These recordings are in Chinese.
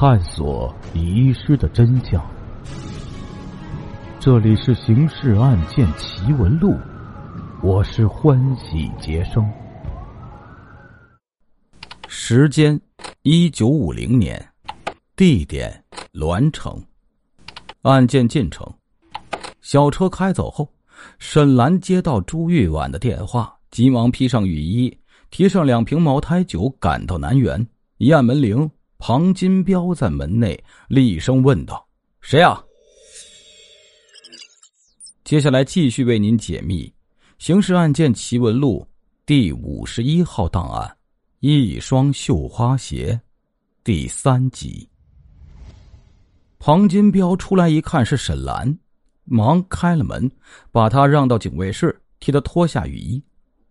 探索遗失的真相。这里是《刑事案件奇闻录》，我是欢喜杰生。时间：一九五零年，地点：栾城。案件进程：小车开走后，沈兰接到朱玉婉的电话，急忙披上雨衣，提上两瓶茅台酒，赶到南园。一按门铃，庞金彪在门内厉声问道：“谁啊？”接下来继续为您解密《刑事案件奇闻录》第五十一号档案《一双绣花鞋》第三集。庞金彪出来一看是沈兰，忙开了门，把他让到警卫室，替他脱下雨衣。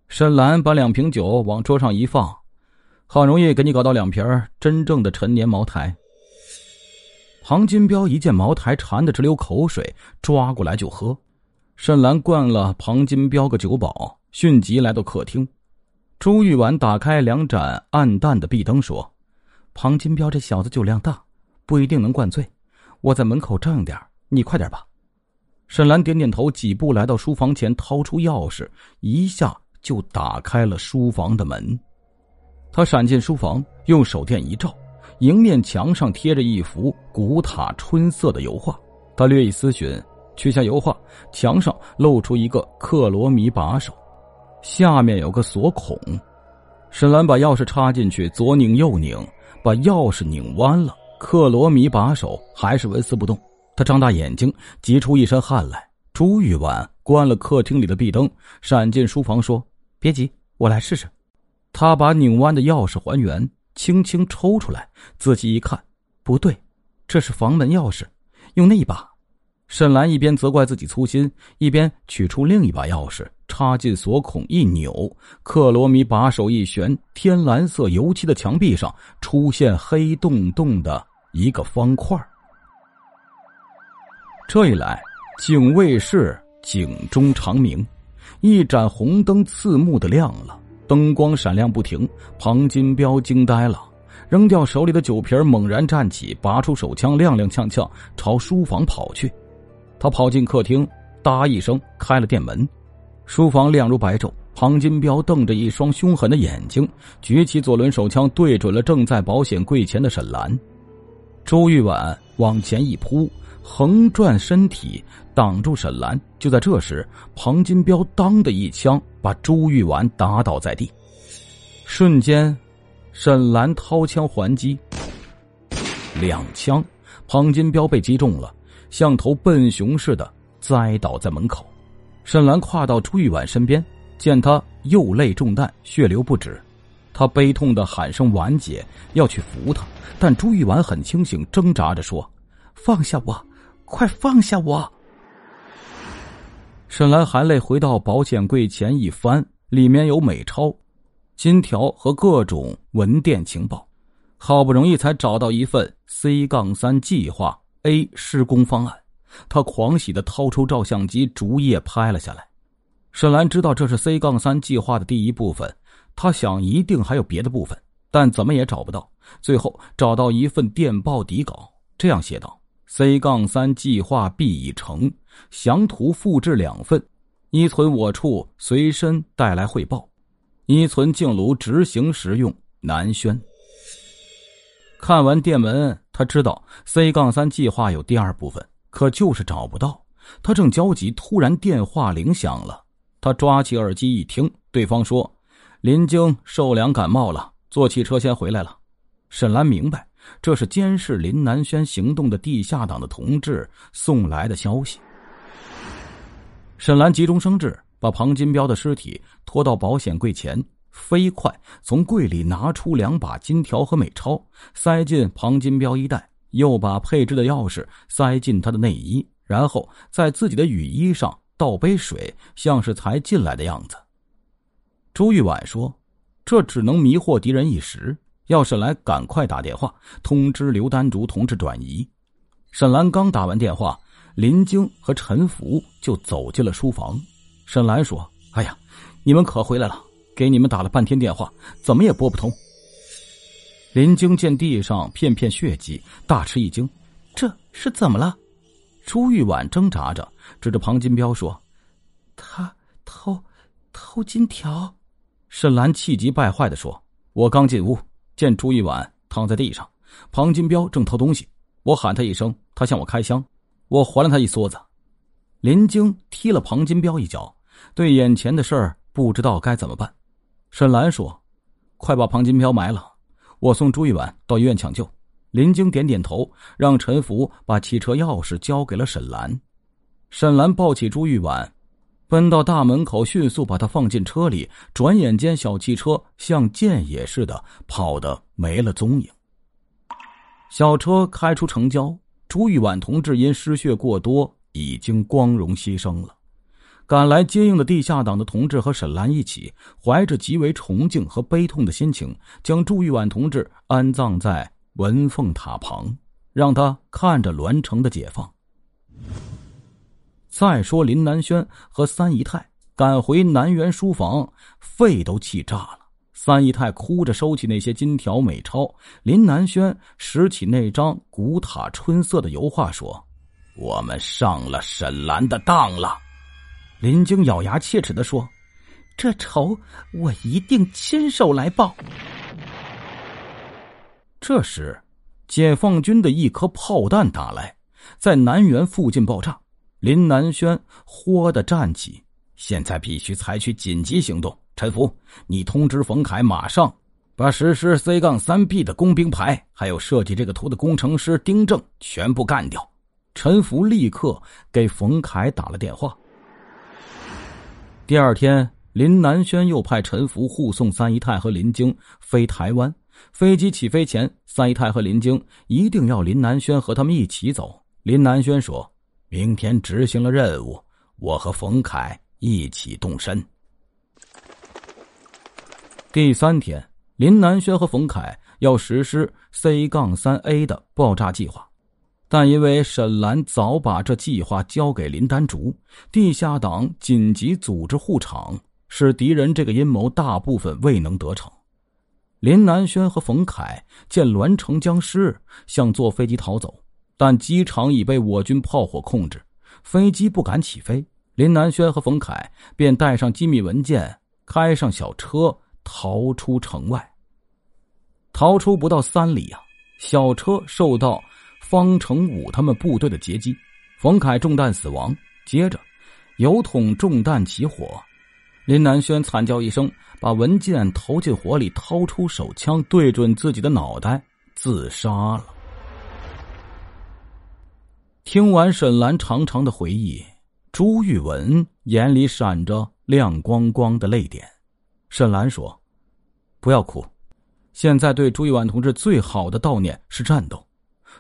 沈兰把两瓶酒往桌上一放，好容易给你搞到两瓶真正的陈年茅台。庞金彪一见茅台，馋得直流口水，抓过来就喝。沈兰灌了庞金彪个酒饱，迅即来到客厅。朱玉婉打开两盏暗淡的壁灯，说：“庞金彪这小子酒量大，不一定能灌醉。我在门口站点你快点吧。”沈兰点点头，几步来到书房前，掏出钥匙，一下就打开了书房的门。他闪进书房，用手电一照，迎面墙上贴着一幅古塔春色的油画。他略一思寻。取下油画，墙上露出一个克罗米把手，下面有个锁孔。沈兰把钥匙插进去，左拧右拧，把钥匙拧弯了，克罗米把手还是纹丝不动。他张大眼睛，急出一身汗来。朱玉婉关了客厅里的壁灯，闪进书房说：“别急，我来试试。”他把拧弯的钥匙还原，轻轻抽出来，仔细一看，不对，这是房门钥匙，用那一把。沈兰一边责怪自己粗心，一边取出另一把钥匙，插进锁孔一扭，克罗米把手一旋，天蓝色油漆的墙壁上出现黑洞洞的一个方块。这一来，警卫室警钟长鸣，一盏红灯刺目的亮了，灯光闪亮不停。庞金彪惊呆了，扔掉手里的酒瓶，猛然站起，拔出手枪，踉踉跄跄朝书房跑去。他跑进客厅，哒一声开了店门，书房亮如白昼。庞金彪瞪着一双凶狠的眼睛，举起左轮手枪对准了正在保险柜前的沈兰。周玉婉往前一扑，横转身体挡住沈兰。就在这时，庞金彪当的一枪把朱玉婉打倒在地。瞬间，沈兰掏枪还击，两枪，庞金彪被击中了。像头笨熊似的栽倒在门口，沈兰跨到朱玉婉身边，见他右肋中弹，血流不止，他悲痛的喊声婉姐，要去扶他，但朱玉婉很清醒，挣扎着说：“放下我，快放下我。”沈兰含泪回到保险柜前一翻，里面有美钞、金条和各种文电情报，好不容易才找到一份 C 杠三计划。A 施工方案，他狂喜的掏出照相机，逐页拍了下来。沈兰知道这是 C 杠三计划的第一部分，他想一定还有别的部分，但怎么也找不到。最后找到一份电报底稿，这样写道：“C 杠三计划 B 已成，详图复制两份，依存我处随身带来汇报，依存静炉执行时用。”南轩。看完电文，他知道 C 杠三计划有第二部分，可就是找不到。他正焦急，突然电话铃响了。他抓起耳机一听，对方说：“林晶受凉感冒了，坐汽车先回来了。”沈兰明白，这是监视林南轩行动的地下党的同志送来的消息。沈兰急中生智，把庞金彪的尸体拖到保险柜前。飞快从柜里拿出两把金条和美钞，塞进庞金彪衣袋，又把配置的钥匙塞进他的内衣，然后在自己的雨衣上倒杯水，像是才进来的样子。朱玉婉说：“这只能迷惑敌人一时，要沈兰赶快打电话通知刘丹竹同志转移。”沈兰刚打完电话，林晶和陈福就走进了书房。沈兰说：“哎呀，你们可回来了。”给你们打了半天电话，怎么也拨不通。林晶见地上片片血迹，大吃一惊：“这是怎么了？”朱玉婉挣扎着，指着庞金彪说：“他偷偷金条。”沈兰气急败坏的说：“我刚进屋，见朱玉婉躺在地上，庞金彪正偷东西，我喊他一声，他向我开枪，我还了他一梭子。”林晶踢了庞金彪一脚，对眼前的事儿不知道该怎么办。沈兰说：“快把庞金彪埋了，我送朱玉婉到医院抢救。”林晶点点头，让陈福把汽车钥匙交给了沈兰。沈兰抱起朱玉婉，奔到大门口，迅速把他放进车里。转眼间，小汽车像箭也似的跑得没了踪影。小车开出城郊，朱玉婉同志因失血过多，已经光荣牺牲了。赶来接应的地下党的同志和沈兰一起，怀着极为崇敬和悲痛的心情，将朱玉婉同志安葬在。文凤塔旁，让他看着栾城的解放。再说林南轩和三姨太赶回南园书房，肺都气炸了。三姨太哭着收起那些金条美钞，林南轩拾起那张古塔春色的油画，说：“我们上了沈兰的当了。”林晶咬牙切齿的说：“这仇我一定亲手来报。”这时，解放军的一颗炮弹打来，在南园附近爆炸。林南轩豁的站起，现在必须采取紧急行动。陈福，你通知冯凯，马上把实施 C 杠三 B 的工兵排，还有设计这个图的工程师丁正全部干掉。陈福立刻给冯凯打了电话。第二天，林南轩又派陈福护送三姨太和林晶飞台湾。飞机起飞前，三姨太和林晶一定要林南轩和他们一起走。林南轩说：“明天执行了任务，我和冯凯一起动身。”第三天，林南轩和冯凯要实施 C 杠三 A 的爆炸计划，但因为沈兰早把这计划交给林丹竹，地下党紧急组织护场，使敌人这个阴谋大部分未能得逞。林南轩和冯凯见栾城僵尸，想坐飞机逃走，但机场已被我军炮火控制，飞机不敢起飞。林南轩和冯凯便带上机密文件，开上小车逃出城外。逃出不到三里啊，小车受到方成武他们部队的截击，冯凯中弹死亡。接着，油桶中弹起火。林南轩惨叫一声，把文件投进火里，掏出手枪对准自己的脑袋，自杀了。听完沈兰长长的回忆，朱玉文眼里闪着亮光光的泪点。沈兰说：“不要哭，现在对朱玉婉同志最好的悼念是战斗。”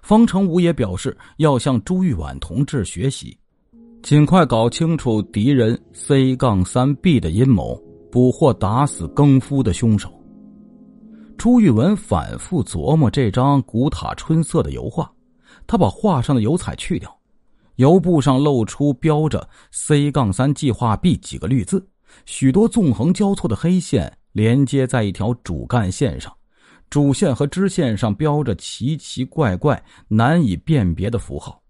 方成武也表示要向朱玉婉同志学习。尽快搞清楚敌人 C 杠三 B 的阴谋，捕获打死更夫的凶手。朱玉文反复琢磨这张古塔春色的油画，他把画上的油彩去掉，油布上露出标着 C 杠三计划 B 几个绿字，许多纵横交错的黑线连接在一条主干线上，主线和支线上标着奇奇怪怪、难以辨别的符号。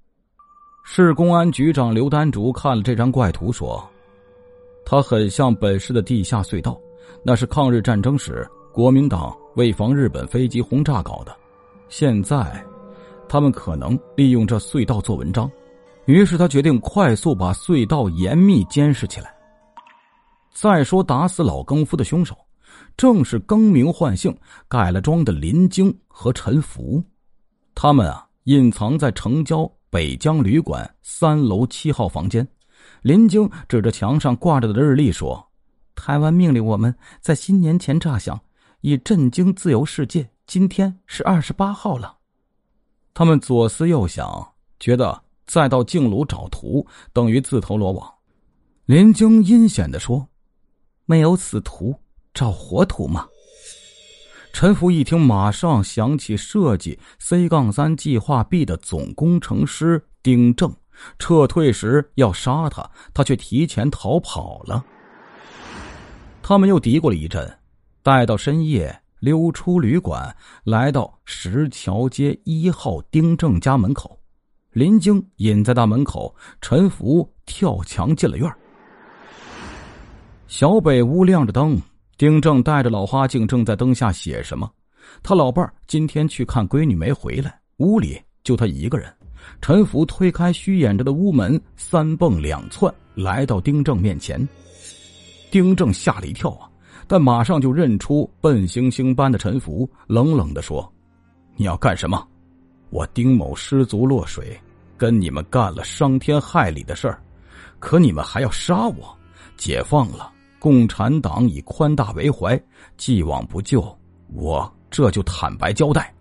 市公安局长刘丹竹看了这张怪图，说：“它很像本市的地下隧道，那是抗日战争时国民党为防日本飞机轰炸搞的。现在，他们可能利用这隧道做文章。于是他决定快速把隧道严密监视起来。再说，打死老更夫的凶手，正是更名换姓、改了装的林晶和陈福。他们啊，隐藏在城郊。”北疆旅馆三楼七号房间，林晶指着墙上挂着的日历说：“台湾命令我们在新年前炸响，以震惊自由世界。今天是二十八号了。”他们左思右想，觉得再到镜炉找图等于自投罗网。林晶阴险的说：“没有此图，找活图吗？”陈福一听，马上想起设计 C 杠三计划 B 的总工程师丁正，撤退时要杀他，他却提前逃跑了。他们又嘀咕了一阵，待到深夜，溜出旅馆，来到石桥街一号丁正家门口。林晶隐在大门口，陈福跳墙进了院小北屋亮着灯，丁正带着老花镜正在灯下写什么。他老伴儿今天去看闺女没回来，屋里就他一个人。陈福推开虚掩着的屋门，三蹦两窜来到丁正面前。丁正吓了一跳啊，但马上就认出笨猩猩般的陈福，冷冷的说：“你要干什么？我丁某失足落水，跟你们干了伤天害理的事儿，可你们还要杀我？解放了，共产党以宽大为怀，既往不咎，我这就坦白交代。”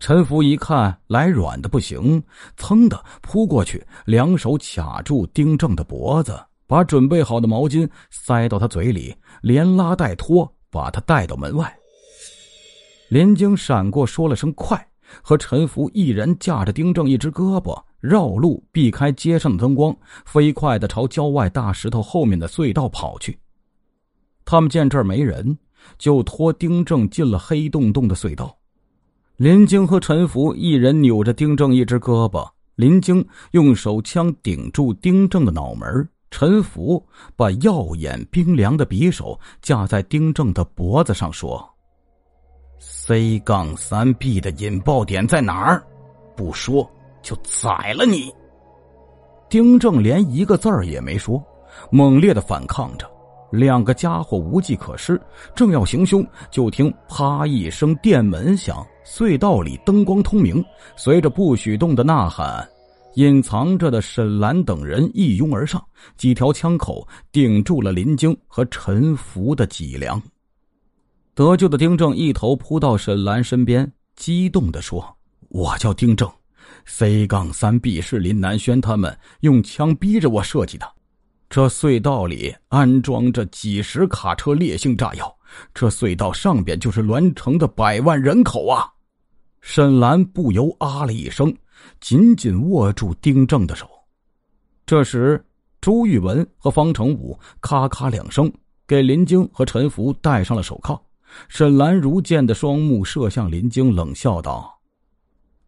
陈福一看来软的不行，噌的扑过去，两手卡住丁正的脖子，把准备好的毛巾塞到他嘴里，连拉带拖把他带到门外。林晶闪过，说了声“快”，和陈福一人架着丁正一只胳膊，绕路避开街上的灯光，飞快的朝郊外大石头后面的隧道跑去。他们见这儿没人，就拖丁正进了黑洞洞的隧道。林晶和陈福一人扭着丁正一只胳膊，林晶用手枪顶住丁正的脑门，陈福把耀眼冰凉的匕首架在丁正的脖子上，说：“C 杠三 B 的引爆点在哪儿？不说就宰了你！”丁正连一个字儿也没说，猛烈的反抗着。两个家伙无计可施，正要行凶，就听“啪”一声电门响，隧道里灯光通明。随着不许动的呐喊，隐藏着的沈兰等人一拥而上，几条枪口顶住了林晶和陈福的脊梁。得救的丁正一头扑到沈兰身边，激动地说：“我叫丁正，C 杠三 B 是林南轩他们用枪逼着我设计的。”这隧道里安装着几十卡车烈性炸药，这隧道上边就是栾城的百万人口啊！沈兰不由啊了一声，紧紧握住丁正的手。这时，朱玉文和方成武咔咔两声给林晶和陈福戴上了手铐。沈兰如剑的双目射向林晶，冷笑道：“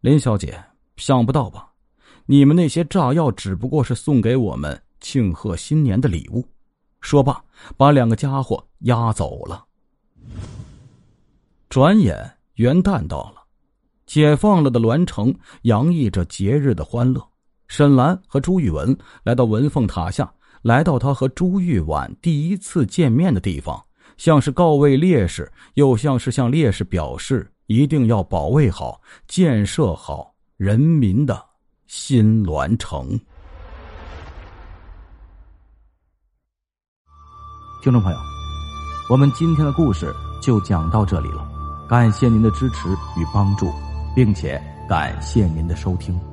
林小姐，想不到吧？你们那些炸药只不过是送给我们。”庆贺新年的礼物，说罢，把两个家伙押走了。转眼元旦到了，解放了的栾城洋溢着节日的欢乐。沈兰和朱玉文来到文凤塔下，来到他和朱玉婉第一次见面的地方，像是告慰烈士，又像是向烈士表示一定要保卫好、建设好人民的新栾城。听众朋友，我们今天的故事就讲到这里了，感谢您的支持与帮助，并且感谢您的收听。